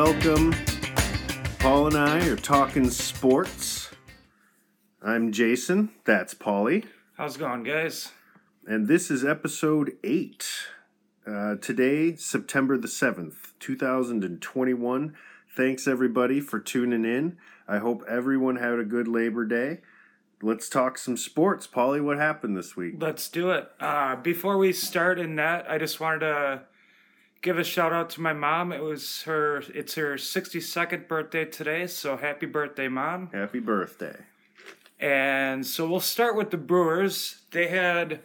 Welcome. Paul and I are talking sports. I'm Jason. That's Paulie. How's it going, guys? And this is episode 8. Uh, today, September the 7th, 2021. Thanks everybody for tuning in. I hope everyone had a good Labor Day. Let's talk some sports. Paulie, what happened this week? Let's do it. Uh, before we start in that, I just wanted to give a shout out to my mom. It was her. It's her 62nd birthday today, so happy birthday, mom! Happy birthday. And so we'll start with the Brewers. They had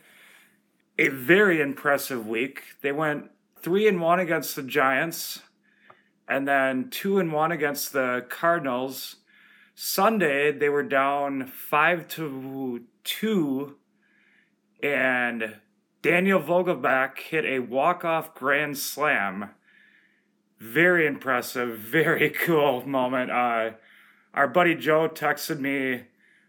a very impressive week. They went three and one against the Giants, and then two and one against the Cardinals. Sunday they were down five to two, and Daniel Vogelbach hit a walk-off grand slam. Very impressive, very cool moment. Uh, our buddy Joe texted me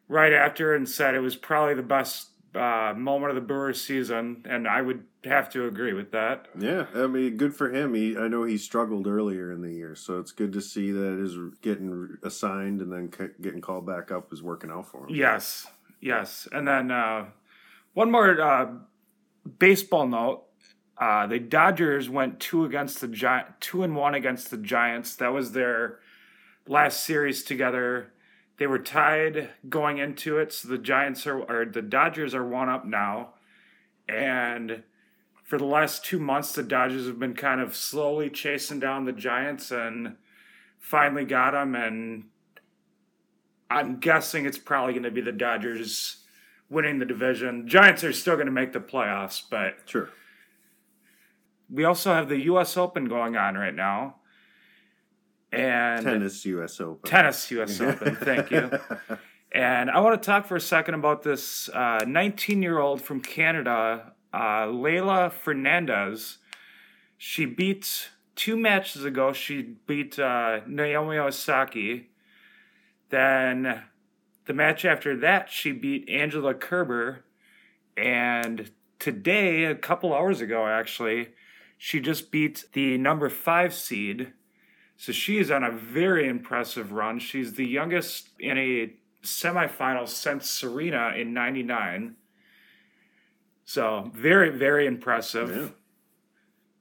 right after and said it was probably the best uh, moment of the Brewers season, and I would have to agree with that. Yeah, I mean, good for him. He, I know he struggled earlier in the year, so it's good to see that his getting assigned and then c- getting called back up is working out for him. Yes, yes, and then uh, one more uh, baseball note: uh, the Dodgers went two against the Gi- two and one against the Giants. That was their last series together. They were tied going into it, so the Giants are or the Dodgers are one up now, and for the last two months, the Dodgers have been kind of slowly chasing down the Giants and finally got them. And I'm guessing it's probably going to be the Dodgers winning the division. Giants are still going to make the playoffs, but Sure. we also have the U.S. Open going on right now. And Tennis U.S. Open. tennis U.S. Open. Thank you. And I want to talk for a second about this 19 year old from Canada, uh, Leylah Fernandez. She beat two matches ago, she beat uh, Naomi Osaka. Then the match after that, she beat Angela Kerber. And today, a couple hours ago actually, she just beat the number five seed. So she is on a very impressive run. She's the youngest in a semifinal since Serena in 99. So very, very impressive.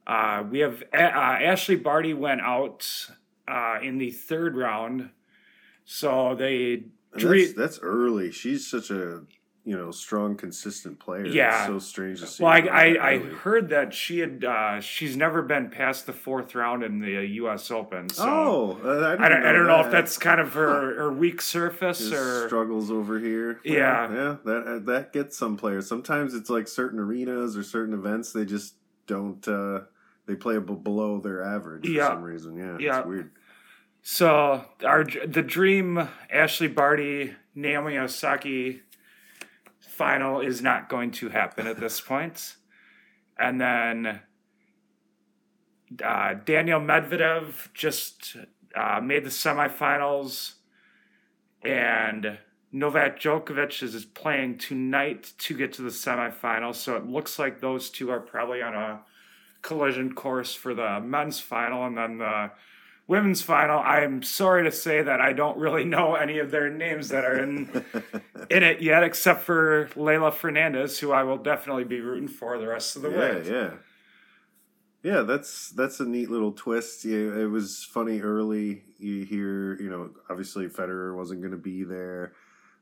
Uh, we have uh, Ashleigh Barty went out uh, in the third round. So they. That's, that's early. She's such a you know strong, consistent player. Yeah. It's so strange to see. Well, I, I, I heard that she had uh, she's never been past the fourth round in the U.S. Open. So oh, uh, I, I don't, I don't know if that's kind of her, her weak surface Just or struggles over here. Yeah. yeah. That uh, that gets some players. Sometimes it's like certain arenas or certain events. They just don't. uh They play below their average Yeah. for some reason. Yeah, Yeah. it's weird. So our the dream Ashleigh Barty Naomi Osaka final is not going to happen at this point. and then uh, Daniil Medvedev just uh, made the semifinals, and Novak Djokovic is playing tonight to get to the semifinals. So it looks like those two are probably on a collision course for the men's final, and then the women's final. I'm sorry to say that I don't really know any of their names that are in in it yet, except for Leylah Fernandez, who I will definitely be rooting for the rest of the yeah, way. yeah, yeah. That's that's a neat little twist. Yeah, it was funny early. You hear, you know, obviously Federer wasn't going to be there.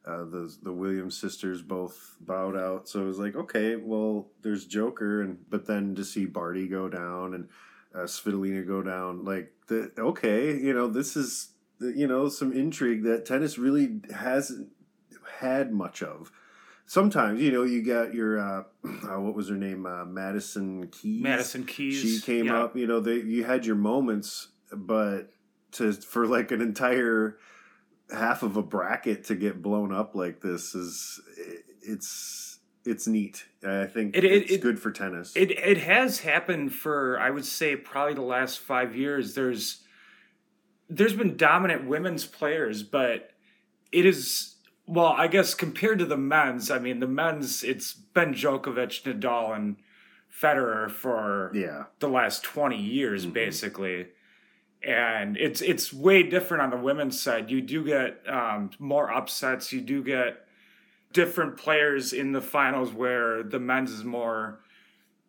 Uh, the the Williams sisters both bowed out, so it was like, okay, well, there's Joker, and but then to see Barty go down and uh, Svitolina go down, like the okay, you know, this is you know some intrigue that tennis really hasn't had much of sometimes you know you got your uh, uh what was her name uh, madison keys Madison Keys. she came yeah. up you know they you had your moments but to for like an entire half of a bracket to get blown up like this is it's it's neat i think It- it- it's it- good for tennis It it has happened for I would say probably the last five years. There's there's been dominant women's players, but it is well, I guess compared to the men's, I mean the men's it's been Djokovic, Nadal, and Federer for yeah the last twenty years Mhm. basically. and it's it's way different on the women's side. You do get um, more upsets. You do get different players in the finals where the men's is more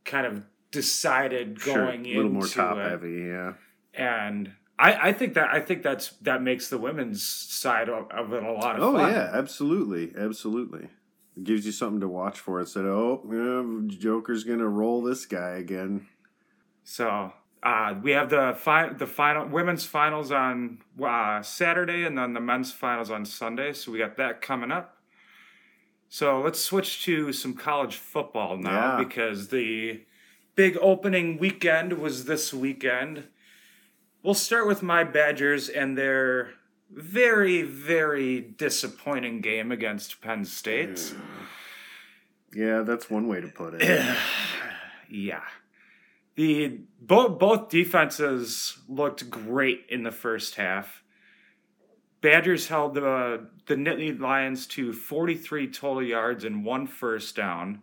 kind of decided going sure, a little into more top it. heavy. Yeah, and I, I think that I think that's that makes the women's side of, of it a lot of oh fun. yeah, absolutely, absolutely. It gives you something to watch for instead of oh, yeah, Joker's gonna roll this guy again. So uh, we have the fi- the final women's finals on uh, Saturday, and then the men's finals on Sunday. So we got that coming up. So let's switch to some college football now Yeah. because the big opening weekend was this weekend. We'll start with my Badgers and their very, very disappointing game against Penn State. Yeah, that's one way to put it. Yeah. The both both defenses looked great in the first half. Badgers held the the Nittany Lions to 43 total yards and one first down.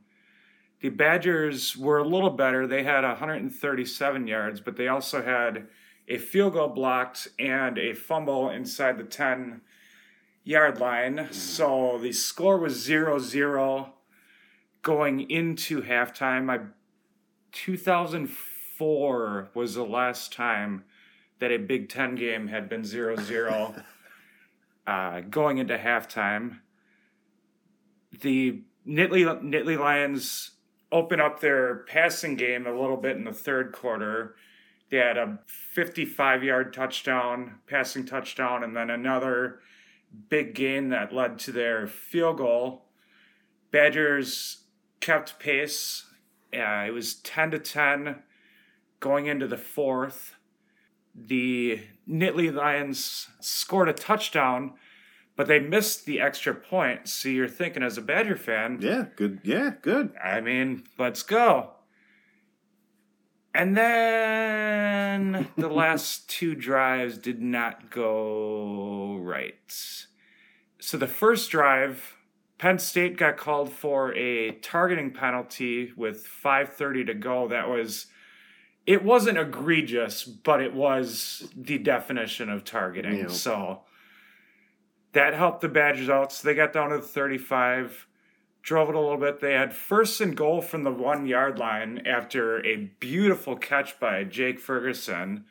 The Badgers were a little better. They had 137 yards, but they also had a field goal blocked and a fumble inside the 10 yard line. Hmm. So the score was 0 0 going into halftime. I 2004 was the last time that a Big Ten game had been 0 0 uh, going into halftime. The Nittany, Nittany Lions open up their passing game a little bit in the third quarter. They had a 55 yard touchdown, passing touchdown, and then another big gain that led to their field goal. Badgers kept pace. Uh, it was 10 to 10 going into the fourth. The Nittany Lions scored a touchdown, but they missed the extra point. So you're thinking, as a Badger fan, Yeah, good. Yeah, good. I mean, let's go. And then the last two drives did not go right. So the first drive, Penn State got called for a targeting penalty with 5:30 to go. That was it wasn't egregious, but it was the definition of targeting. Yeah. So that helped the Badgers out. So they got down to the 35 drove it a little bit. They had first and goal from the one yard line after a beautiful catch by Jake Ferguson.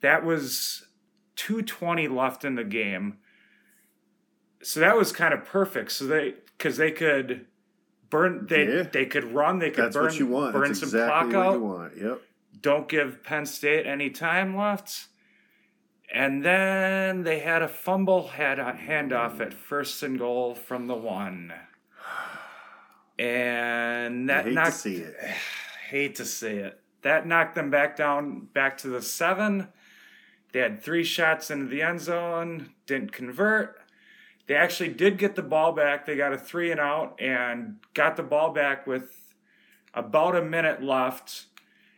That was 220 left in the game. So that was kind of perfect. So they because they could burn they Yeah. they could run, they could That's burn what you want. burn That's some exactly clock what out you want. Yep. don't give Penn State any time left. And then they had a fumble, had a handoff at first and goal from the one. And I that hate to see it. hate to see it. That knocked them back down back to the seven. They had three shots into the end zone, didn't convert. They actually did get the ball back. They got a three and out and got the ball back with about a minute left.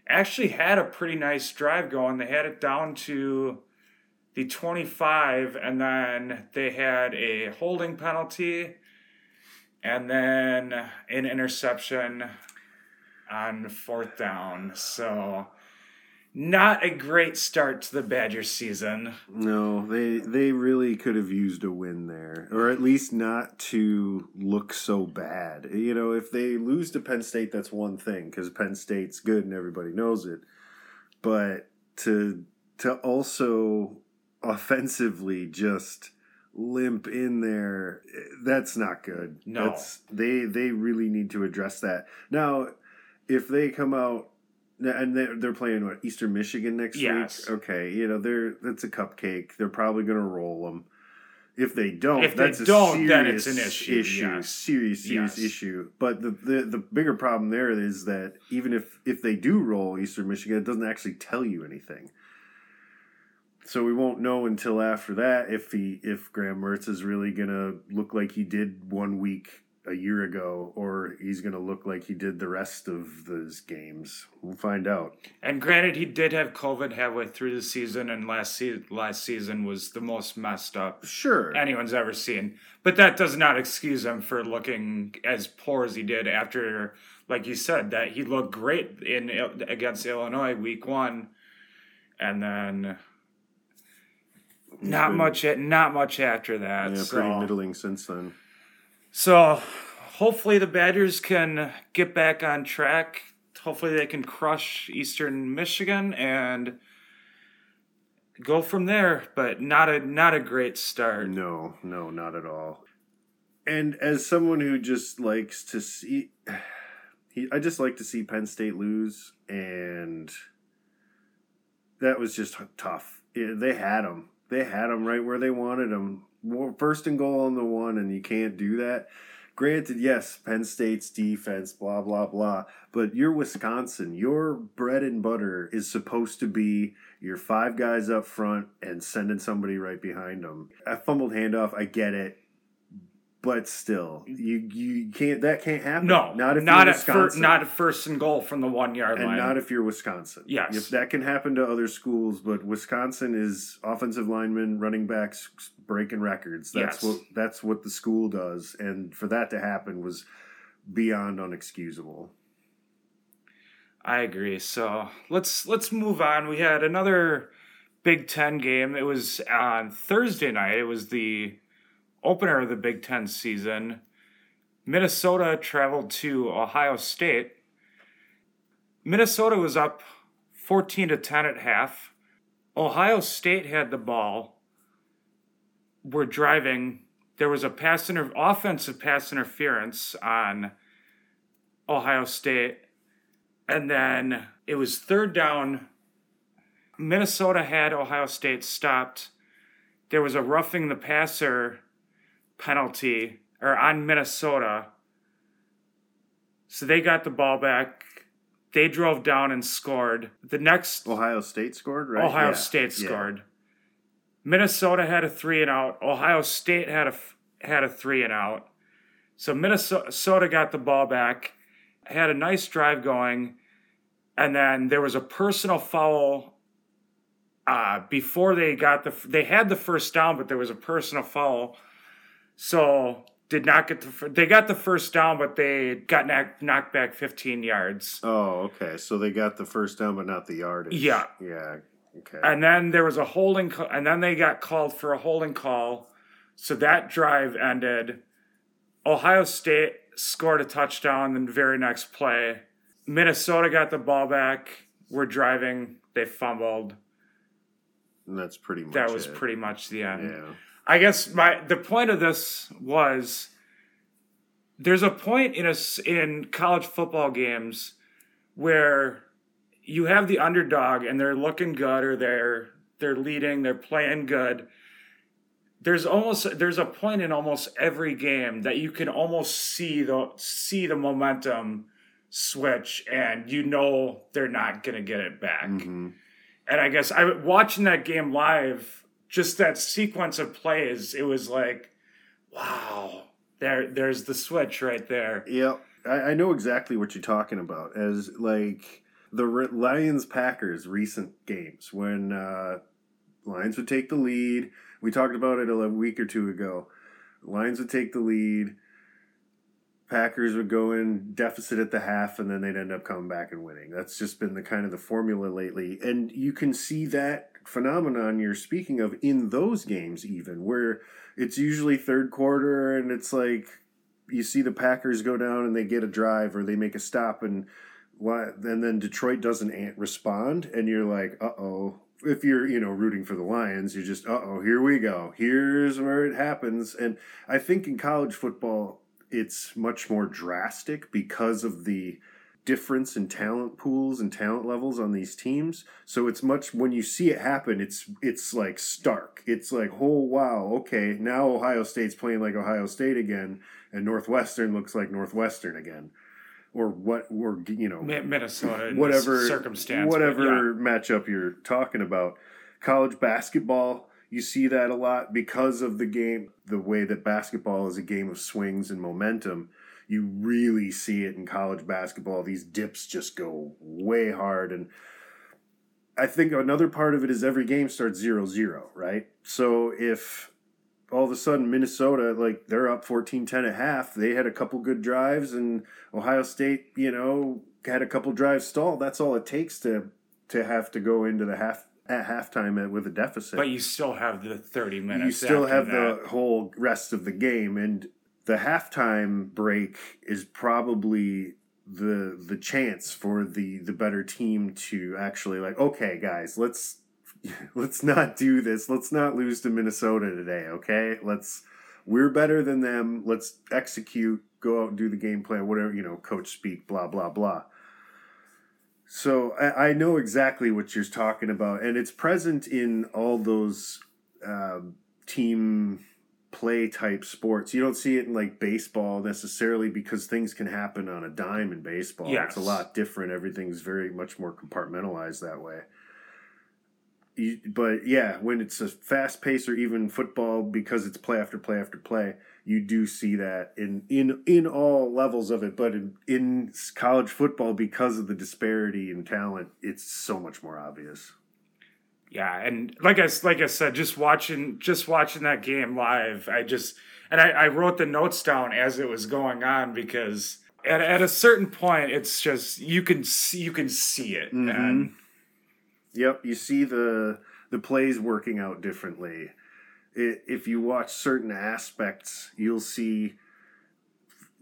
Actually had a pretty nice drive going. They had it down to the 25 and then they had a holding penalty and then an interception on fourth down. So not a great start to the Badger season. No, they they really could have used a win there, or at least not to look so bad. You know, if they lose to Penn State, that's one thing because Penn State's good and everybody knows it. But to to also offensively just limp in there, that's not good. No. that's, they they really need to address that now. If they come out and they're, they're playing what Eastern Michigan next Yes. week. Okay, you know they're that's a cupcake. They're probably going to roll them. If they don't, If they that's a don't, then it's serious an issue, yes. Serious, serious Yes. issue. But the, the the bigger problem there is that even if if they do roll Eastern Michigan, it doesn't actually tell you anything. So we won't know until after that if he if Graham Mertz is really gonna look like he did one week a year ago, or he's gonna look like he did the rest of those games. We'll find out. And granted, he did have COVID halfway through the season, and last se- last season was the most messed up Sure. anyone's ever seen. But that does not excuse him for looking as poor as he did after, like you said, that he looked great in against Illinois week one. and then He's not been- much. Not much after that. Yeah, so. pretty middling since then. So hopefully the Badgers can get back on track. Hopefully they can crush Eastern Michigan and go from there. But not a not a great start. No, no, not at all. And as someone who just likes to see, he, I just like to see Penn State lose, and that was just tough. They had them. They had them right where they wanted them. First and goal on the one, and you can't do that. Granted, yes, Penn State's defense, blah blah blah, but you're Wisconsin. Your bread and butter is supposed to be your five guys up front and sending somebody right behind them. A fumbled handoff, I get it, but still, you you can't. That can't happen. No, not if not you're at fir- Wisconsin. not at first and goal from the one yard and line. not if you're Wisconsin. Yes. if that can happen to other schools, but Wisconsin is offensive linemen, running backs breaking records. That's Yes. what that's what the school does, and for that to happen was beyond unexcusable. I agree. So let's let's move on. We had another Big Ten game. It was on Thursday night. It was the opener of the Big Ten season. Minnesota traveled to Ohio State. Minnesota was up 14 to 10 at half. Ohio State had the ball. Were driving. There was a pass inter- offensive pass interference on Ohio State. And then it was third down. Minnesota had Ohio State stopped. There was a roughing the passer penalty or on Minnesota. So they got the ball back. They drove down and scored. The next Ohio State scored, right? Ohio Yeah. State Yeah. scored. Minnesota had a three and out. Ohio State had a had a three and out. So Minnesota got the ball back, had a nice drive going, and then there was a personal foul. Uh, before they got the they had the first down, but there was a personal foul, so did not get the they got the first down, but they got knocked, knocked back 15 yards. Oh, okay. So they got the first down, but not the yardage. Yeah. Yeah. Okay. And then there was a holding, ca- and then they got called for a holding call. So that drive ended. Ohio State scored a touchdown in the very next play. Minnesota got the ball back. We're driving. They fumbled. And that's pretty much That was it. pretty much the end. Yeah. I guess my the point of this was there's a point in a in college football games where you have the underdog and they're looking good or they're they're leading, they're playing good. There's almost there's a point in almost every game that you can almost see the see the momentum switch and you know they're not going to get it back. hmm And I guess I watching that game live, just that sequence of plays, it was like, wow, there there's the switch right there. Yeah, I, I know exactly what you're talking about. As like the Lions Packers recent games when uh, Lions would take the lead. We talked about it a week or two ago. Lions would take the lead. Packers would go in deficit at the half, and then they'd end up coming back and winning. That's just been the kind of the formula lately, and you can see that phenomenon you're speaking of in those games, even where it's usually third quarter, and it's like you see the Packers go down and they get a drive or they make a stop and and then Detroit doesn't respond and you're like, "Uh-oh." If you're, you know, rooting for the Lions, you're just, "Uh-oh, here we go. Here's where it happens." And I think in college football it's much more drastic because of the difference in talent pools and talent levels on these teams. So it's much when you see it happen, it's it's like stark. It's like, oh wow, okay, now Ohio State's playing like Ohio State again, and Northwestern looks like Northwestern again, or what? Or you know, Minnesota, whatever circumstance, whatever matchup you're talking about. College basketball, you see that a lot because of the game, the way that basketball is a game of swings and momentum. You really see it in college basketball. These dips just go way hard. And I think another part of it is every game starts 0 0, right? So if all of a sudden Minnesota, like they're up 14 10 at half, they had a couple good drives, and Ohio State, you know, had a couple drives stalled. That's all it takes to to have to go into the half at halftime with a deficit. But you still have the 30 minutes. you still have that. the whole rest of the game, and the halftime break is probably the the chance for the the better team to actually like okay guys let's let's not do this. Let's not lose to minnesota today okay? Let's we're better than them. Let's execute go out and do the game plan whatever you know coach speak blah blah blah. So i, I know exactly what you're talking about and it's present in all those um, team play type sports. You don't see it in like baseball necessarily because things can happen on a dime in baseball. Yes. It's a lot different. Everything's very much more compartmentalized that way. You, but yeah, when it's a fast pace or even football, because it's play after play after play, you do see that in in in all levels of it. But in, in college football, because of the disparity in talent, it's so much more obvious. Yeah, and like I like I said, just watching just watching that game live, I just and I, I wrote the notes down as it was going on because at, at a certain point, it's just you can see you can see it, Mhm. and Yep, you see the the plays working out differently. I if you watch certain aspects, you'll see.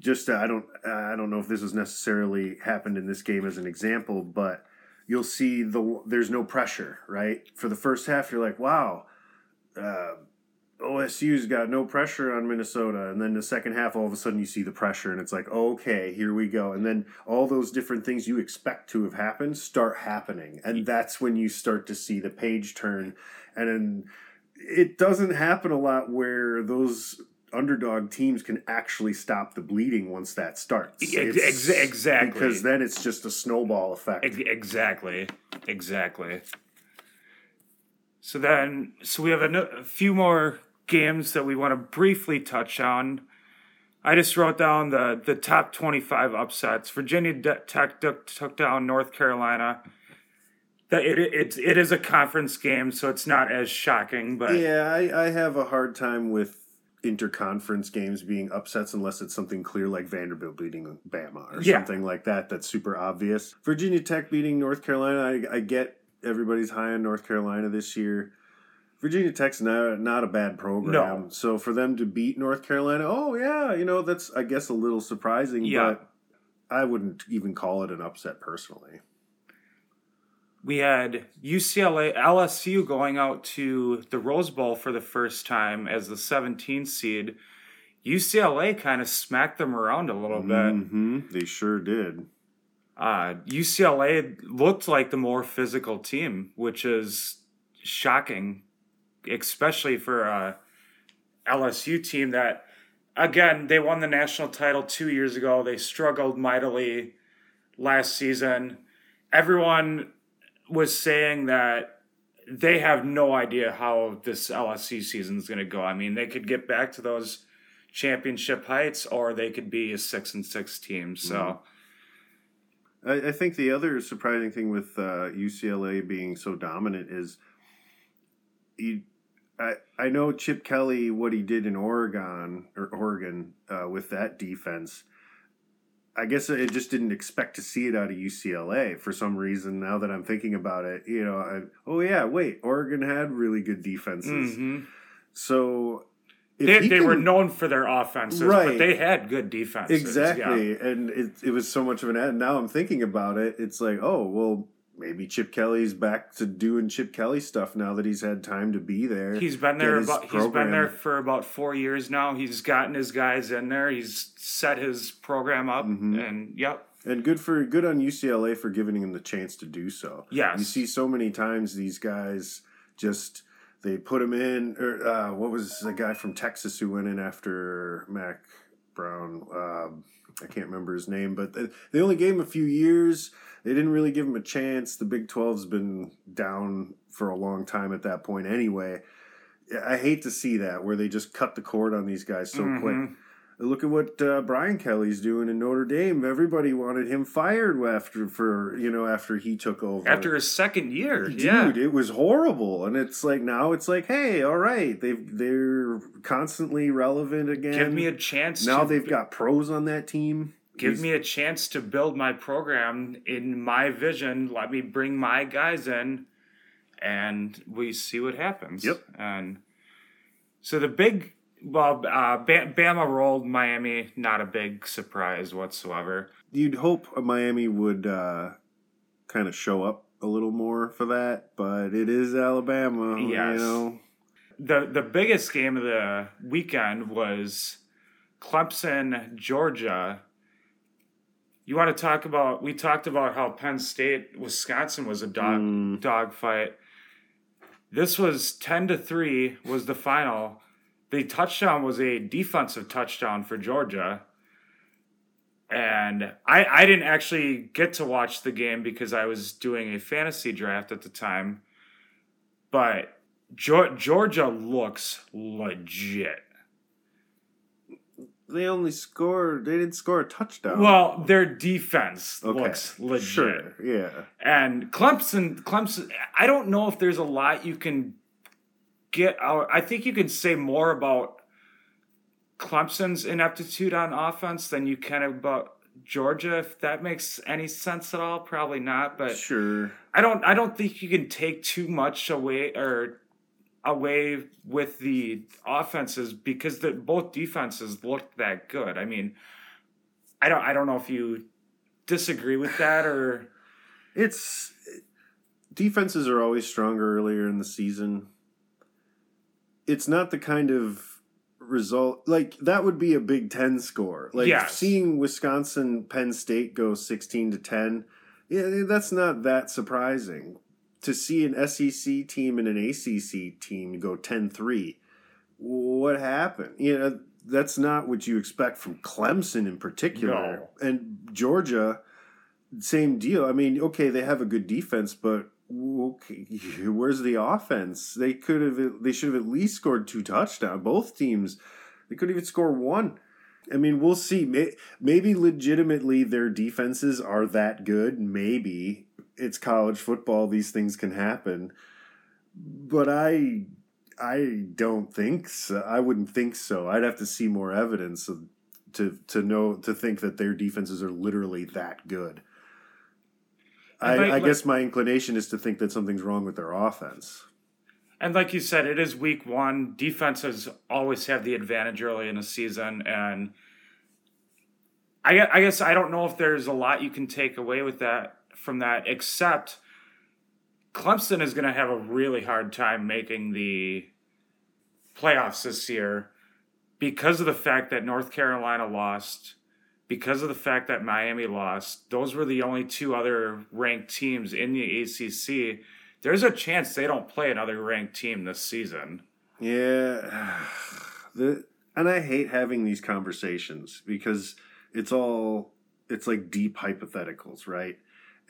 Just uh, I don't I don't know if this has necessarily happened in this game as an example, but you'll see the there's no pressure right? For the first half. You're like, wow, uh, OSU's got no pressure on Minnesota, and then the second half, all of a sudden you see the pressure, and it's like, okay, here we go, and then all those different things you expect to have happened start happening, and that's when you start to see the page turn, and then it doesn't happen a lot where those underdog teams can actually stop the bleeding once that starts. It's- exactly. because then it's just a snowball effect. Ex- Exactly. Exactly. So then, so we have a, no- a few more games that we want to briefly touch on. I just wrote down the, the top 25 upsets. Virginia Tech took, took down North Carolina. That it, it, it is a conference game, so it's not as shocking, but Yeah, I, I have a hard time with interconference games being upsets unless it's something clear like Vanderbilt beating Bama or Yeah. something like that that's super obvious. Virginia Tech beating North Carolina, I, I get everybody's high on North Carolina this year. Virginia Tech's not not a bad program. No. So for them to beat North Carolina, oh yeah, you know, that's I guess a little surprising, Yeah. but I wouldn't even call it an upset personally. We had UCLA, LSU going out to the Rose Bowl for the first time as the 17th seed. UCLA kind of smacked them around a little bit. hmm They sure did. Uh, UCLA looked like the more physical team, which is shocking, especially for a LSU team that, again, they won the national title two years ago. They struggled mightily last season. Everyone was saying that they have no idea how this LSC season is going to go. I mean, they could get back to those championship heights, or they could be a six and six team. So. I, I think the other surprising thing with uh, UCLA being so dominant is he. I, I know Chip Kelly what he did in Oregon or Oregon uh, with that defense. I guess I just didn't expect to see it out of UCLA for some reason. Now that I'm thinking about it, you know, I, oh yeah, wait, Oregon had really good defenses. hmm So if They, he they were known for their offenses, but they had good defenses. Exactly. Yeah. And it, it was so much of an ad. Now I'm thinking about it. It's like, oh, well, maybe Chip Kelly's back to doing Chip Kelly stuff now that he's had time to be there. He's been there about he's been there for about four years now. He's gotten his guys in there. He's set his program up, Mhm. and yep, And good for good on UCLA for giving him the chance to do so. yes, You see so many times these guys just they put him in or uh, what was the guy from Texas who went in after Mack Brown? Um, I can't remember his name, but they, they only gave him a few years. They didn't really give him a chance. The Big 12's been down for a long time at that point anyway. I hate to see that where they just cut the cord on these guys so mm-hmm. quick. Look at what uh, Brian Kelly's doing in Notre Dame. Everybody wanted him fired after for you know after he took over. After his second year, Dude, yeah, it was horrible, and it's like now it's like, hey, all right, they've they're constantly relevant again. give me a chance. now they've got pros on that team. give He's- me a chance to build my program in my vision. Let me bring my guys in, and we see what happens. Yep. And so the big, well, uh, Ba- Bama rolled Miami. Not a big surprise whatsoever. You'd hope Miami would uh, kind of show up a little more for that, but it is Alabama. Yes. You know, the The biggest game of the weekend was Clemson, Georgia. You want to talk about? We talked about how Penn State, Wisconsin was a dog Mm. dog fight. This was ten to three. Was the final? The touchdown was a defensive touchdown for Georgia, and I I didn't actually get to watch the game because I was doing a fantasy draft at the time, but Geor- Georgia looks legit. they only scored. They didn't score a touchdown. Well, their defense okay, looks legit. Sure, yeah. And Clemson, Clemson, I don't know if there's a lot you can get out. I think you can say more about Clemson's ineptitude on offense than you can about Georgia. If that makes any sense at all, probably not. But Sure. I don't. I don't think you can take too much away or away with the offenses because the, both defenses looked that good. I mean, I don't. I don't know if you disagree with that or. It's defenses are always stronger earlier in the season. It's not the kind of result like that would be a Big Ten score. Like Yes. seeing Wisconsin Penn State go sixteen to ten. Yeah, that's not that surprising. To see an SEC team and an ACC team go 10-3, what happened? You know, that's not what you expect from Clemson in particular. And Georgia, same deal. I mean, okay, they have a good defense, but okay, where's the offense? They could have. They should have at least scored two touchdowns. Both teams, they could even score one. I mean, we'll see. May- Maybe legitimately their defenses are that good. Maybe it's college football; these things can happen. But I, I don't think so. I wouldn't think so. I'd have to see more evidence to to know to think that their defenses are literally that good. I, like- I guess my inclination is to think that something's wrong with their offense. And like you said, it is week one. Defenses always have the advantage early in a season, and I I guess I don't know if there's a lot you can take away with that from that, except Clemson is going to have a really hard time making the playoffs this year because of the fact that North Carolina lost, because of the fact that Miami lost. Those were the only two other ranked teams in the ACC there's a chance they don't play another ranked team this season. Yeah, the and I hate having these conversations because it's all it's like deep hypotheticals, right?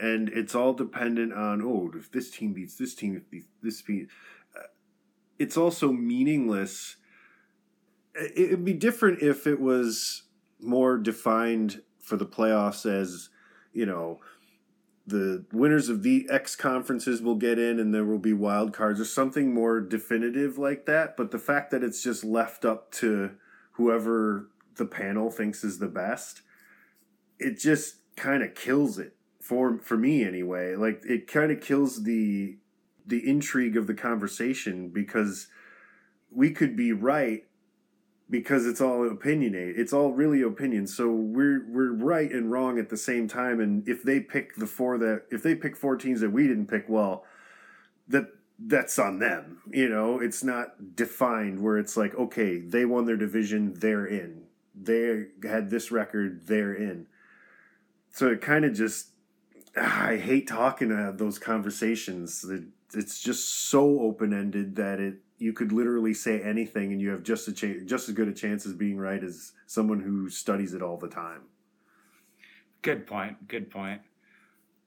And it's all dependent on oh, if this team beats this team, if this beat, uh, it's also meaningless. It'd be different if it was more defined for the playoffs as you know the winners of the X conferences will get in and there will be wild cards or something more definitive like that. But the fact that it's just left up to whoever the panel thinks is the best, it just kind of kills it for for me anyway. Like it kind of kills the the intrigue of the conversation because we could be right because it's all opinionated. It's all really opinion. So we're we're right and wrong at the same time. And if they pick the four that if they pick four teams that we didn't pick, well, that that's on them. You know, it's not defined where it's like, okay, they won their division, they're in. They had this record, they're in. So it kind of just ah, I hate talking to those conversations. It's just so open ended that it you could literally say anything and you have just a cha- just as good a chance as being right as someone who studies it all the time. Good point. Good point.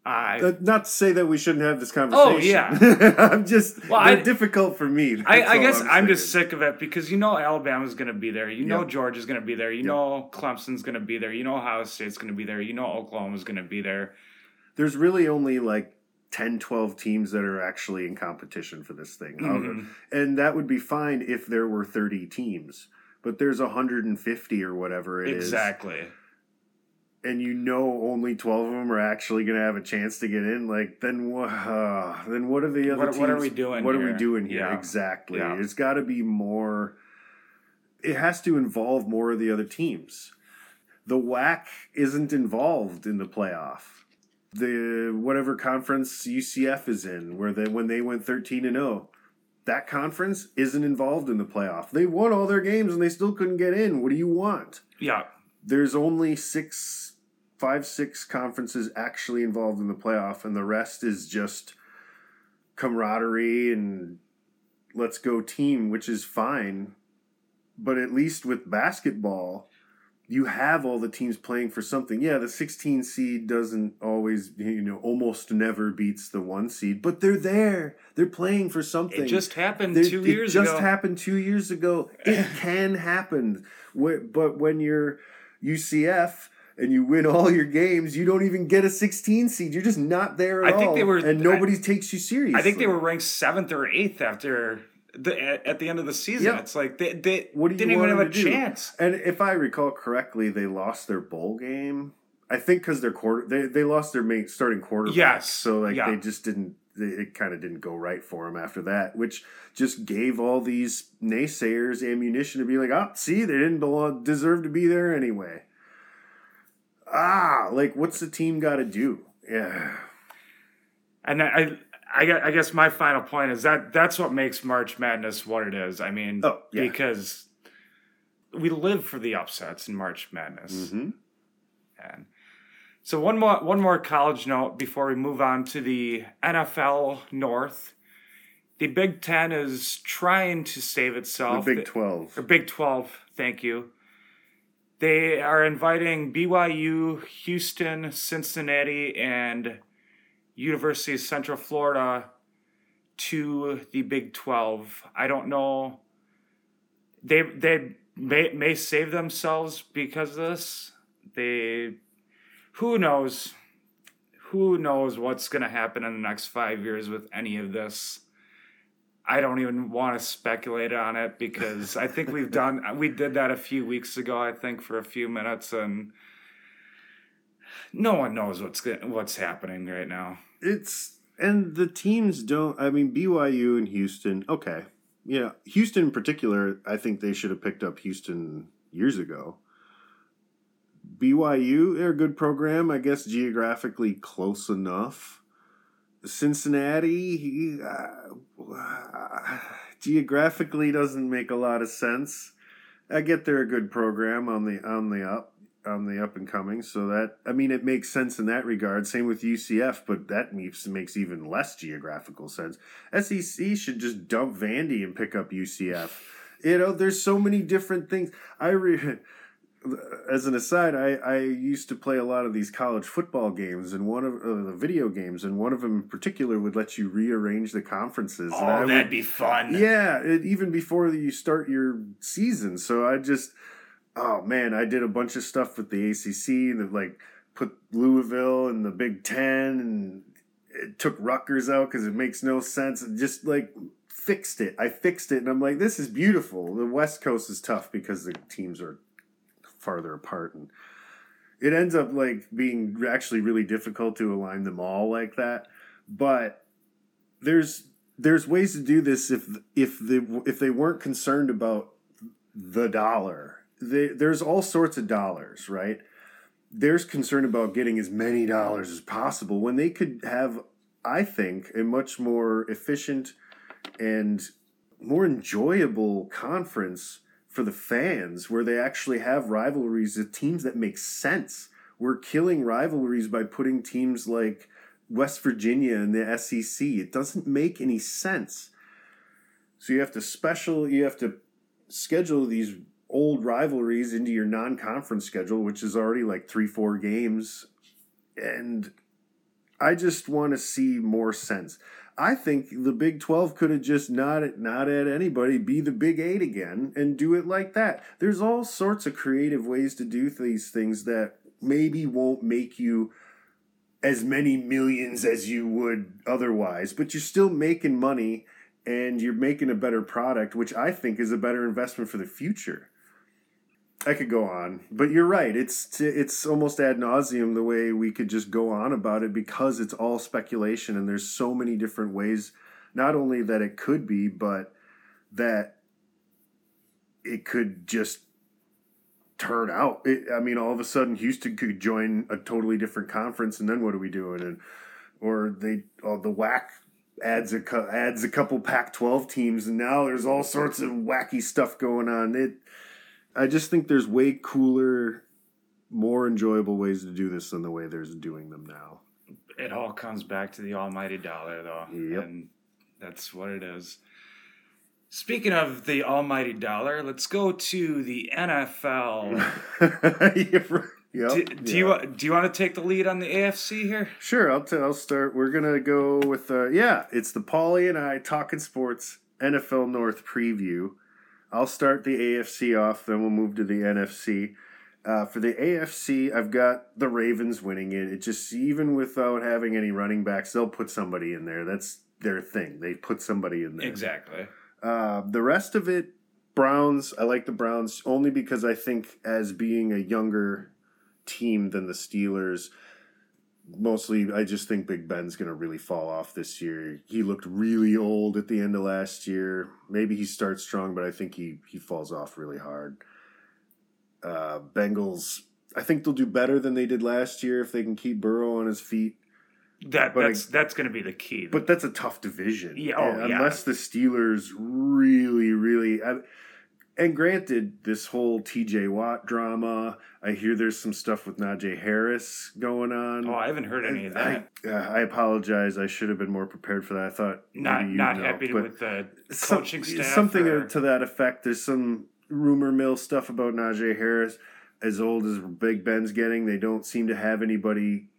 I Uh, not to say that we shouldn't have this conversation. Oh, yeah. I'm just Well, I- difficult for me. I, I guess I'm, just sick of it because you know Alabama's going to be there. You know Yep. Georgia's going to be there. You Yep. know Clemson's going to be there. You know Ohio State's going to be there. You know Oklahoma's going to be there. There's really only like 10, 12 teams that are actually in competition for this thing. Mhm. And that would be fine if there were 30 teams. But there's 150 or whatever it is. Exactly. and you know only 12 of them are actually going to have a chance to get in like then what uh, then what are the other What- teams what are we doing what are we here? doing here Yeah. exactly Yeah. it's got to be more it has to involve more of the other teams the WAC isn't involved in the playoff the whatever conference UCF is in where they when they went 13 and 0 that conference isn't involved in the playoff. They won all their games and they still couldn't get in. What do you want? Yeah. there's only six five six conferences actually involved in the playoff and the rest is just camaraderie and let's go team which is fine. But at least with basketball you have all the teams playing for something yeah the 16 seed doesn't always you know almost never beats the one seed but they're there they're playing for something It just happened there- two it years just ago. happened two years ago. It can happen. But when you're UCF and you win all your games, you don't even get a 16 seed. You're just not there at I think all. they were- and nobody takes you seriously. I think they were ranked seventh or eighth after the at, the end of the season. Yeah. It's like they, they What do you didn't even have a chance. And if I recall correctly, they lost their bowl game. I think because their quarter they, they lost their main starting quarterback. Yes. So like Yeah. they just didn't. They, it kind of didn't go right for them after that, which just gave all these naysayers ammunition to be like, "Oh, see, they didn't belong, deserve to be there anyway." Ah, like what's the team got to do? Yeah, And I, I guess my final point is that that's what makes March Madness what it is. I mean, Oh, yeah. because we live for the upsets in March Madness. hmm And so one more one more college note before we move on to the NFL North. The Big Ten is trying to save itself. the. Big Twelve. or Big 12, thank you. They are inviting BYU, Houston, Cincinnati, and University of Central Florida to the Big 12. I don't know. They they may, may save themselves because of this. They who knows who knows what's going to happen in the next 5 years with any of this. I don't even want to speculate on it because I think we've done we did that a few weeks ago I think for a few minutes and no one knows what's what's happening right now. It's and the teams don't i mean byu and houston okay. Yeah houston in particular i think they should have picked up houston years ago. Byu they're a good program i guess geographically close enough. Cincinnati uh, geographically doesn't make a lot of sense. I get they're a good program on the on the up on the up and coming. So that I mean, it makes sense in that regard. Same with UCF, but that makes makes even less geographical sense. SEC should just dump Vandy and pick up UCF. You know, there's so many different things. I re- as an aside, I, I used to play a lot of these college football games, and one of uh, the video games, and one of them in particular would let you rearrange the conferences. Oh, would- that'd be fun. yeah, it, even before you start your season. So I just, oh man, I did a bunch of stuff with the ACC and like put Louisville in the Big Ten and it took Rutgers out because it makes no sense. And just like fixed it. I fixed it, and I'm like, this is beautiful. The West Coast is tough because the teams are farther apart and. It ends up like being actually really difficult to align them all like that, but there's there's ways to do this if if the if they weren't concerned about the dollar. There's all sorts of dollars, right? There's concern about getting as many dollars as possible when they could have, I think, a much more efficient and more enjoyable conference for the fans where they actually have rivalries with teams that make sense. We're killing rivalries by putting teams like West Virginia and the SEC. It doesn't make any sense. So you have to special, you have to schedule these old rivalries into your non-conference schedule, which is already like three, four games, and I just want to see more sense. I think the Big Twelve could have just not not at anybody be the Big Eight again and do it like that. There's all sorts of creative ways to do these things that maybe won't make you as many millions as you would otherwise, but you're still making money and you're making a better product, which I think is a better investment for the future. I could go on, but you're right. It's it's almost ad nauseum the way we could just go on about it because it's all speculation and there's so many different ways. Not only that it could be, but that it could just turn out. It, I mean, all of a sudden Houston could join a totally different conference, and then what are we doing? And or they, oh, the WAC adds a adds a couple Pac-12 teams, and now there's all sorts of wacky stuff going on. It, I just think there's way cooler, more enjoyable ways to do this than the way there's doing them now. It all comes back to the almighty dollar, though, Yep. and that's what it is. Speaking of the almighty dollar, let's go to the NFL. Yep, do, do yeah. you do you want to take the lead on the AFC here? Sure, I'll, t- I'll start. We're gonna go with uh, yeah. It's the Paulie and I talking sports NFL North preview. I'll start the AFC off, then we'll move to the NFC. Uh, for the AFC, I've got the Ravens winning it. It just even without having any running backs, they'll put somebody in there. That's their thing. They put somebody in there. Exactly. Uh, the rest of it, Browns. I like the Browns only because I think as being a younger team than the Steelers. Mostly, I just think Big Ben's going to really fall off this year. He looked really old at the end of last year. Maybe he starts strong, but I think he he falls off really hard. Uh, Bengals. I think they'll do better than they did last year if they can keep Burrow on his feet. That But I- that's that's going to be the key. But that's a tough division. Yeah, oh, yeah. Unless the Steelers really, really. I, and granted, this whole TJ Watt drama, I hear there's some stuff with Najee Harris going on. oh, I haven't heard any of I, that. uh, I apologize. I should have been more prepared for that. I thought not not know, happy with the some- coaching staff. Something or- to that effect. There's some rumor mill stuff about Najee Harris. As old as Big Ben's getting, they don't seem to have anybody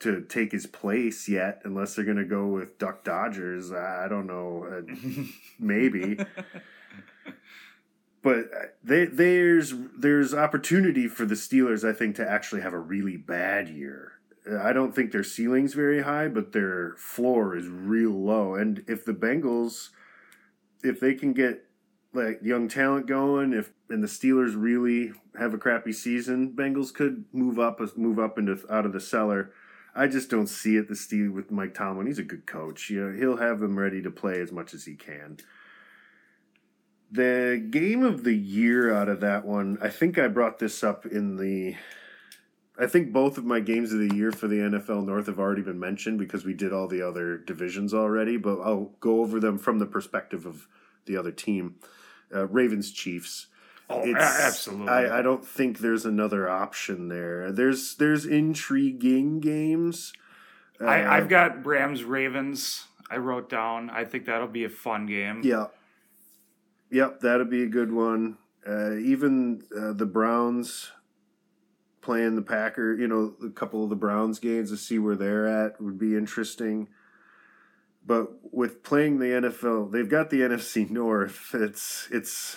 to take his place yet, unless they're going to go with Duck Hodges. I don't know. Uh, maybe. But uh, they, there's there's opportunity for the Steelers, I think, to actually have a really bad year. Uh, I don't think their ceiling's very high, but their floor is real low. And if the Bengals, if they can get like young talent going, if and the Steelers really have a crappy season, Bengals could move up move up into out of the cellar. I just don't see it. The Steel with Mike Tomlin, he's a good coach. You know, he'll have them ready to play as much as he can. The game of the year out of that one, I think I brought this up in the. I think both of my games of the year for the NFL North have already been mentioned because we did all the other divisions already, but I'll go over them from the perspective of the other team. Uh, Ravens Chiefs. oh, It's, absolutely. I, I don't think there's another option there. There's there's intriguing games. I, Uh, I've got Rams Ravens. I wrote down. I think that'll be a fun game. Yeah. Yep, that'd be a good one. Uh, even uh, the Browns playing the Packer, you know, a couple of the Browns games to see where they're at would be interesting. But with playing the NFL, they've got the NFC North. It's it's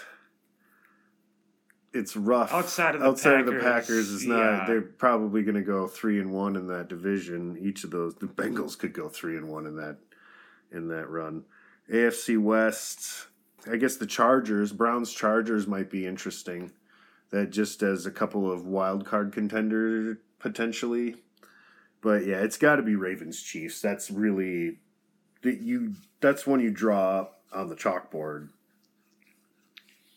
it's rough. Outside of the outside of the Packers, Packers is not. yeah. They're probably going to go three and one in that division. Each of those, the Bengals could go three and one in that in that run. AFC West. I guess the Chargers, Browns Chargers might be interesting. That just as a couple of wild card contender potentially. But yeah, it's got to be Ravens Chiefs. That's really that you. That's one you draw up on the chalkboard.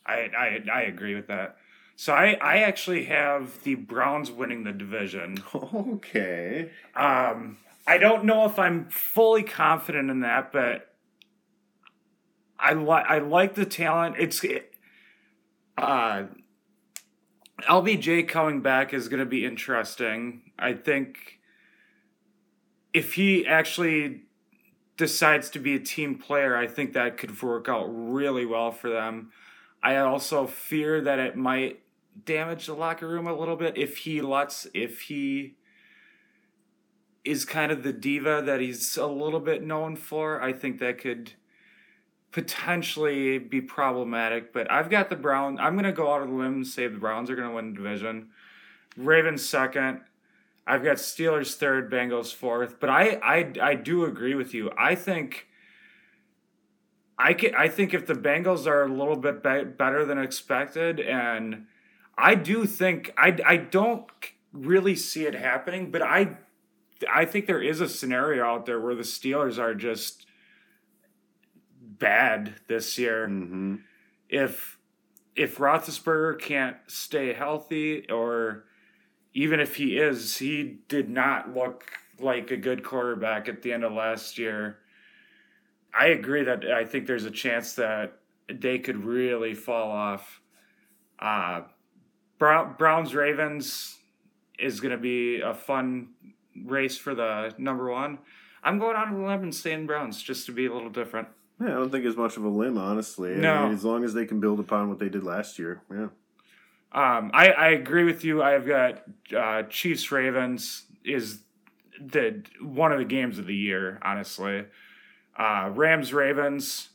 I, I I agree with that. So I, I actually have the Browns winning the division. Okay. Um, I don't know if I'm fully confident in that, but I like I like the talent. It's uh, OBJ coming back is going to be interesting. I think if he actually decides to be a team player, I think that could work out really well for them. I also fear that it might damage the locker room a little bit if he lets if he is kind of the diva that he's a little bit known for. I think that could potentially be problematic. But I've got the Brown. I'm going to go out on the limb and say the Browns are going to win the division. Ravens second. I've got Steelers third, Bengals fourth. But I I, I do agree with you. I think. I can, I think if the Bengals are a little bit be- better than expected, and I do think I I don't really see it happening, but I I think there is a scenario out there where the Steelers are just bad this year. Mm-hmm. If if Roethlisberger can't stay healthy, or even if he is, he did not look like a good quarterback at the end of last year. I agree that I think there's a chance that they could really fall off. Uh, Brown, Browns Ravens is going to be a fun race for the number one. I'm going on a limb and saying Browns just to be a little different. Yeah, I don't think it's much of a limb, honestly. I No. mean, as long as they can build upon what they did last year. Yeah. Um, I, I agree with you. I've got uh, Chiefs Ravens is the one of the games of the year, honestly. Uh, Rams Ravens,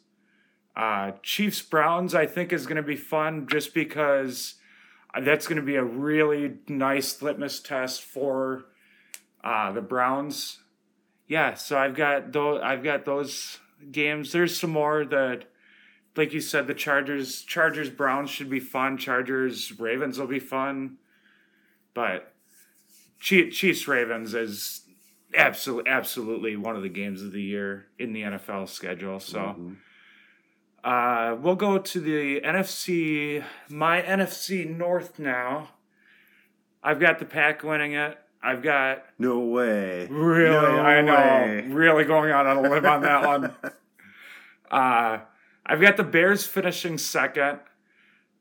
uh, Chiefs Browns. I think is going to be fun just because that's going to be a really nice litmus test for uh, the Browns. Yeah, so I've got those. I've got those games. There's some more that like you said, the Chargers, Chargers Browns should be fun. Chargers Ravens will be fun, but Chiefs, Ravens is absolutely absolutely one of the games of the year in the NFL schedule. So. Mhm. Uh, we'll go to the NFC, my NFC North now. I've got the pack winning it. I've got No way. really, No I know, way. really going out on a limb on that one. Uh, I've got the Bears finishing second,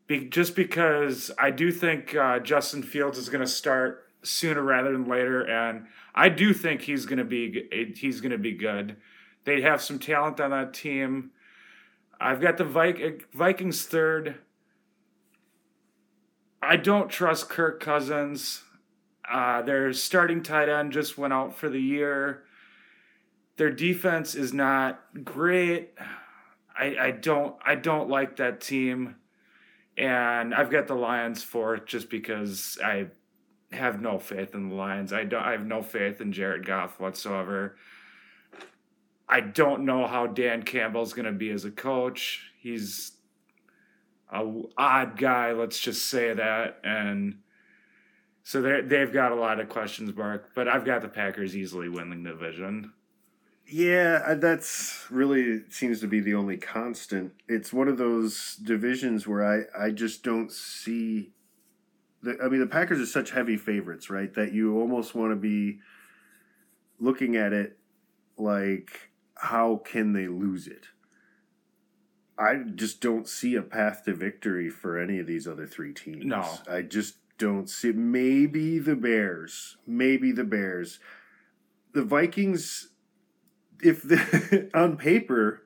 be, just because I do think uh, Justin Fields is going to start sooner rather than later, and I do think he's going to be he's going to be good. They have some talent on that team. I've got the Vik- Vikings third. I don't trust Kirk Cousins. Uh, their starting tight end just went out for the year. Their defense is not great. I, I don't I don't like that team, and I've got the Lions for it just because I have no faith in the Lions. I don't I have no faith in Jared Goff whatsoever. I don't know how Dan Campbell's going to be as a coach. He's a odd guy, let's just say that, and so they they've got a lot of questions mark. But I've got the Packers easily winning the division. Yeah, that's really seems to be the only constant. It's one of those divisions where I, I just don't see. The, I mean, the Packers are such heavy favorites, right? That you almost want to be looking at it like, how can they lose it? I just don't see a path to victory for any of these other three teams. No. I just don't see. Maybe the Bears. Maybe the Bears. The Vikings if the, on paper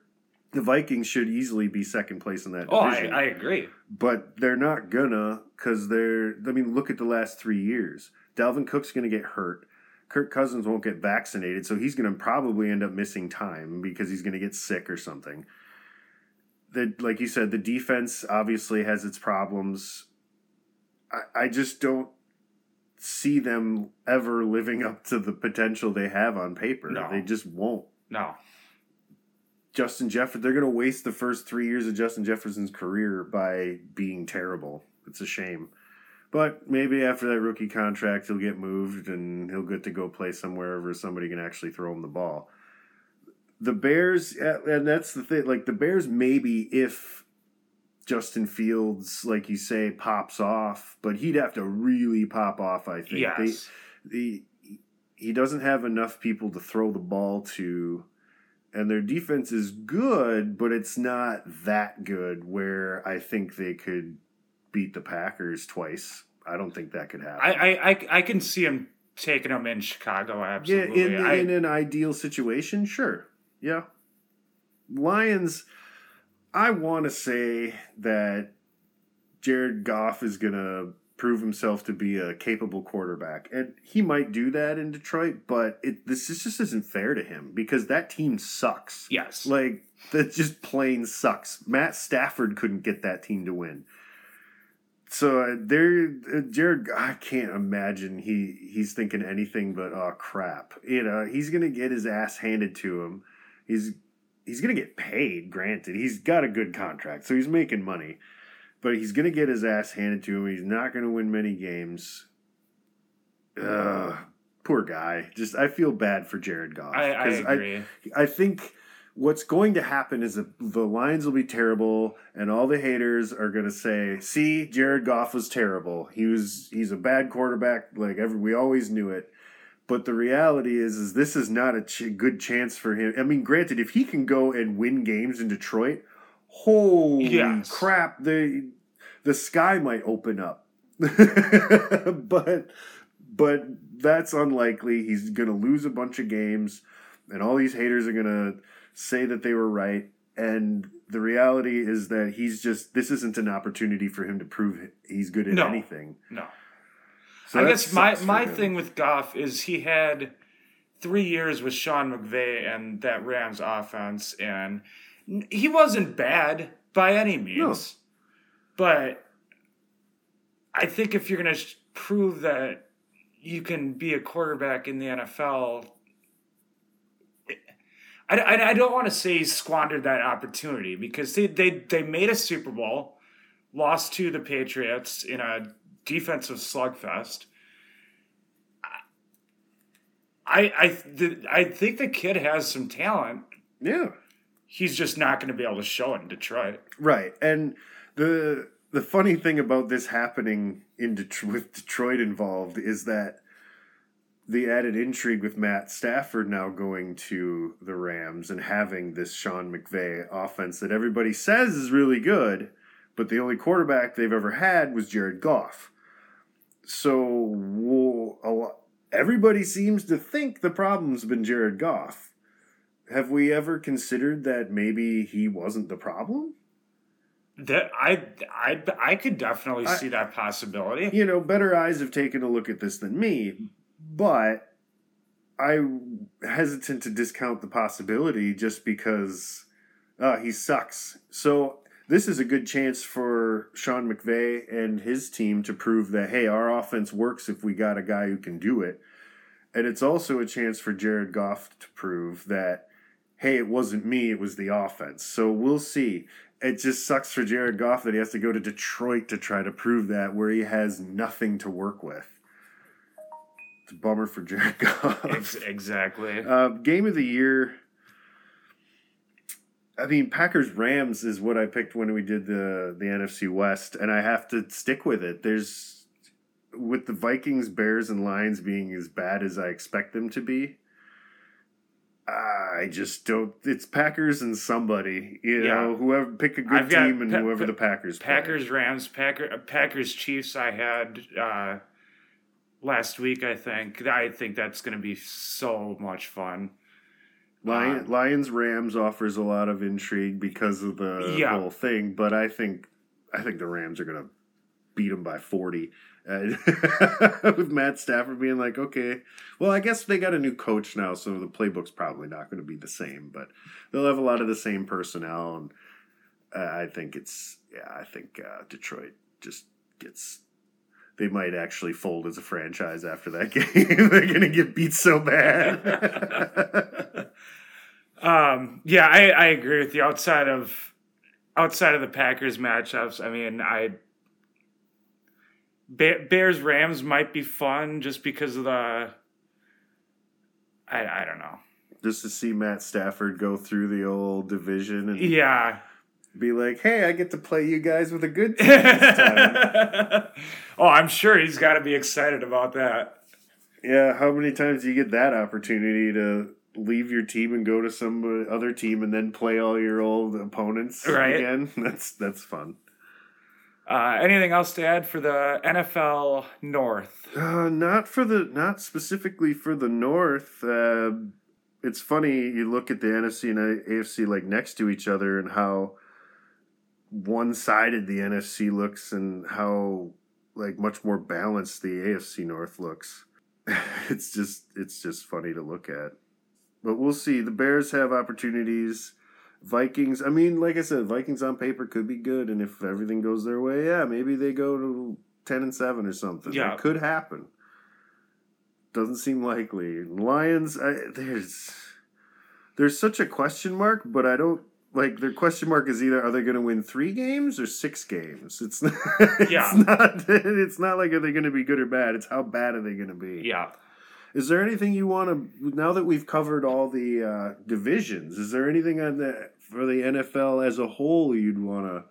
the Vikings should easily be second place in that Oh, I, division, I agree. but they're not gonna because they're. I mean, look at the last three years. Dalvin Cook's gonna get hurt. Kirk Cousins won't get vaccinated, so he's gonna probably end up missing time because he's gonna get sick or something. The like you said, the defense obviously has its problems. I, I just don't see them ever living up to the potential they have on paper. No. They just won't. No, Justin Jefferson, they're going to waste the first three years of Justin Jefferson's career by being terrible. It's a shame. But maybe after that rookie contract, he'll get moved and he'll get to go play somewhere where somebody can actually throw him the ball. The Bears, and that's the thing, like the Bears, maybe if Justin Fields, like you say, pops off, but he'd have to really pop off, I think. They- yes, he doesn't have enough people to throw the ball to and their defense is good but it's not that good where i think they could beat the packers twice i don't think that could happen I, I, I, I can see him taking them in Chicago. yeah Absolutely. in, I, in an ideal situation sure yeah lions i want to say that jared goff is going to prove himself to be a capable quarterback and he might do that in detroit but it this is- just isn't fair to him because that team sucks yes. like that just plain sucks. Matt Stafford couldn't get that team to win. So uh, there, uh, Jared, I can't imagine he he's thinking anything but oh crap. You know, he's gonna get his ass handed to him. He's he's gonna get paid. Granted, he's got a good contract, so he's making money. but he's going to get his ass handed to him. He's not going to win many games. Ugh, poor guy. Just I feel bad for Jared Goff. I, I agree. I think what's going to happen is that the Lions will be terrible, and all the haters are going to say, "See, Jared Goff was terrible. He was he's a bad quarterback. Like every we always knew it." But the reality is, is this is not a ch- good chance for him. I mean, granted, if he can go and win games in Detroit, holy Yes. crap, the the sky might open up. but but that's unlikely. He's going to lose a bunch of games, and all these haters are going to say that they were right. And the reality is that he's just this isn't an opportunity for him to prove he's good at No. anything. No. So I guess my, my thing with Goff is he had three years with Sean McVay and that Rams offense, and he wasn't bad by any means. But I think if you're going to sh- prove that you can be a quarterback in the NFL, eh, I, I, I don't want to say he squandered that opportunity because they, they, they made a Super Bowl, lost to the Patriots in a defensive slugfest. I I th- I think the kid has some talent. Yeah. He's just not going to be able to show it in Detroit. Right. And the the funny thing about this happening in Detroit, with Detroit involved is that the added intrigue with Matt Stafford now going to the Rams and having this Sean McVay offense that everybody says is really good, but the only quarterback they've ever had was Jared Goff. So well, a lot, everybody seems to think the problem's been Jared Goff. Have we ever considered that maybe he wasn't the problem? That I I I could definitely I- see that possibility. you know, better eyes have taken a look at this than me, but I'm hesitant to discount the possibility just because uh, he sucks. So this is a good chance for Sean McVay and his team to prove that hey, our offense works if we got a guy who can do it, and it's also a chance for Jared Goff to prove that hey, it wasn't me, it was the offense. So we'll see. It just sucks for Jared Goff that he has to go to Detroit to try to prove that where he has nothing to work with. It's a bummer for Jared Goff. Exactly. Uh, game of the year. I mean, Packers Rams is what I picked when we did the the NFC West, and I have to stick with it. There's with the Vikings, Bears, and Lions being as bad as I expect them to be. I just don't. It's Packers and somebody, you Yeah. know, whoever pick a good team and Pa- whoever the Packers. play. Packers Rams Packer Packers Chiefs. I had uh, last week. I think I think that's going to be so much fun. Lion, Um, Lions Rams offers a lot of intrigue because of the Yeah. whole thing, but I think I think the Rams are going to beat them by forty. Uh, with Matt Stafford being like, okay, well, I guess they got a new coach now, so the playbook's probably not going to be the same, but they'll have a lot of the same personnel, and uh, I think it's yeah, I think uh, Detroit just gets. They might actually fold as a franchise after that game. They're going to get beat so bad. Um, yeah, I, I agree with you. Outside of outside of the Packers matchups, I mean, I Bears Rams might be fun just because of the. I I don't know. just to see Matt Stafford go through the old division and Yeah. Be like, "Hey, I get to play you guys with a good team this time." oh, I'm sure he's got to be excited about that. yeah, how many times do you get that opportunity to leave your team and go to some other team and then play all your old opponents Right. again? That's that's fun. Uh, anything else to add for the NFL North? Uh, not for the not specifically for the North. Uh, it's funny you look at the NFC and AFC like next to each other and how one-sided the NFC looks and how like much more balanced the AFC North looks. it's just it's just funny to look at. But we'll see. The Bears have opportunities. Vikings, I mean, like I said, Vikings on paper could be good, and if everything goes their way, yeah, maybe they go to ten and seven or something. Yeah. Could happen. Doesn't seem likely. Lions, I, there's there's such a question mark, but I don't like their question mark is either are they going to win three games or six games? It's not. It's Yeah. not. It's not like are they going to be good or bad. It's how bad are they going to be? Yeah. Is there anything you want to now that we've covered all the uh, divisions? Is there anything on the for the NFL as a whole you'd want to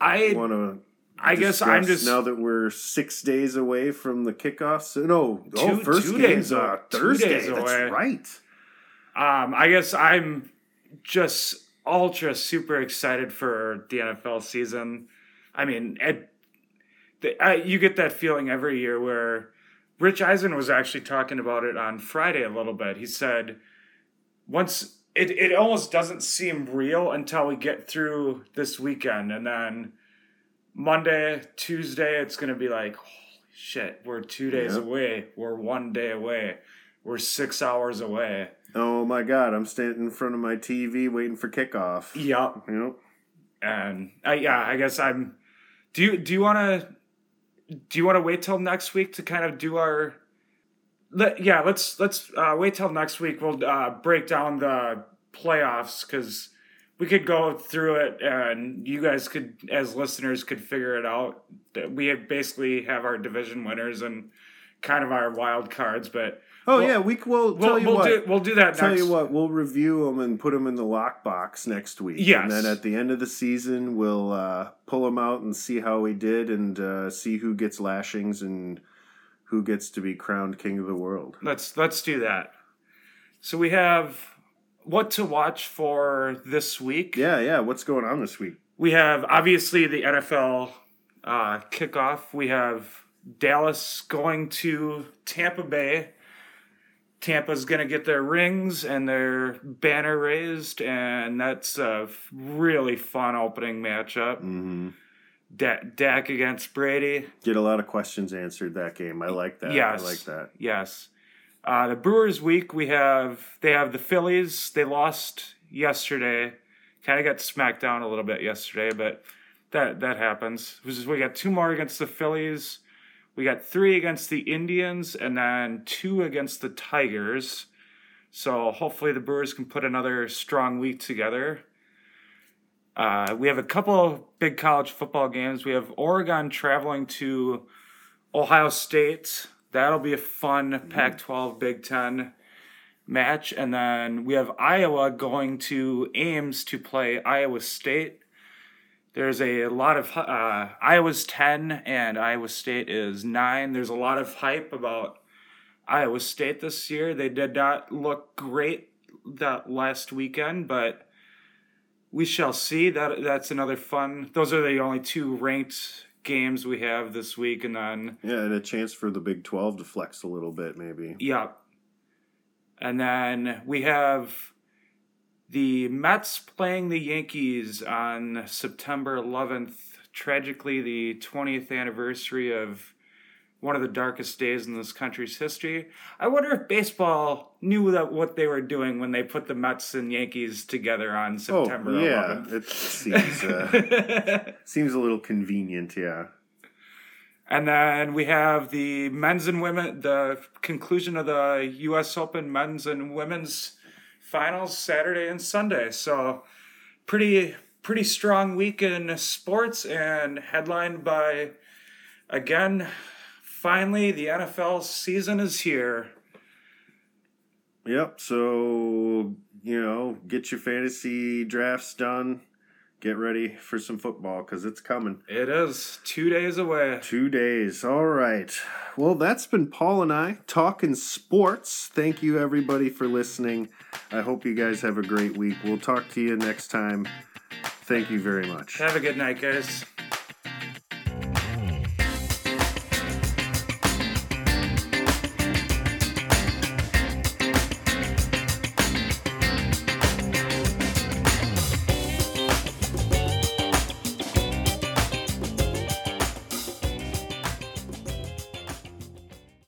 I want to? I guess I'm just now that we're six days away from the kickoffs. No, oh, Two- first two game's days uh, Thursday. days That's away. right. Um, I guess I'm just ultra super excited for the NFL season. I mean, it, the, I, you get that feeling every year where Rich Eisen was actually talking about it on Friday a little bit. He said once it, it almost doesn't seem real until we get through this weekend and then Monday, Tuesday, it's going to be like, holy shit, we're two days Yep. away. We're one day away. We're six hours away. Oh my God! I'm standing in front of my TV waiting for kickoff. You know, And uh, yeah, I guess I'm. Do you do you want to do you want to wait till next week to kind of do our? Let, yeah, let's let's uh, wait till next week. We'll uh, break down the playoffs because we could go through it and you guys could, as listeners, could figure it out. We have basically have our division winners and kind of our wild cards, but Oh Well- yeah, we will we'll tell you we'll what. do we'll do that tell next. you what, we'll review them and put them in the lockbox next week. Yes. And then at the end of the season, we'll uh, pull them out and see how we did and uh, see who gets lashings and who gets to be crowned king of the world. Let's let's do that. So we have what to watch for this week. Yeah, yeah. What's going on this week? We have obviously the NFL uh, kickoff. We have Dallas going to Tampa Bay. Tampa's going to get their rings and their banner raised, and that's a really fun opening matchup. hmm Da- Dak against Brady. Get a lot of questions answered that game. I like that. Yes. I like that. Yes. Uh, the Brewers week we have they have the Phillies. They lost yesterday. Kind of got smacked down a little bit yesterday, but that that happens. It was just- We got two more against the Phillies. We got three against the Indians, and then two against the Tigers. So hopefully the Brewers can put another strong week together. Uh, we have a couple big college football games. We have Oregon traveling to Ohio State. That'll be a fun Pac 12 Big Ten match. And then we have Iowa going to Ames to play Iowa State. There's a lot of uh, Iowa's 10 and Iowa State is 9. There's a lot of hype about Iowa State this year. They did not look great that last weekend, but we shall see. That that's another fun. Those are the only two ranked games we have this week, and then Yeah, and a chance for the Big Twelve to flex a little bit, maybe. yeah, and then we have the Mets playing the Yankees on September 11th. Tragically, the 20th anniversary of one of the darkest days in this country's history. I wonder if baseball knew that what they were doing when they put the Mets and Yankees together on September oh yeah, 11th. it seems uh, seems a little convenient. Yeah. And then we have the men's and women, the conclusion of the U.S. Open men's and women's finals Saturday and Sunday. So pretty pretty strong week in sports and headlined by again finally the NFL season is here. Yep. So you know, get your fantasy drafts done. Get ready for some football because it's coming. It is 2 days away. Two days. All right. Well, that's been Paul and I talking sports. Thank you, everybody, for listening. I hope you guys have a great week. We'll talk to you next time. Thank you very much. Have a good night guys.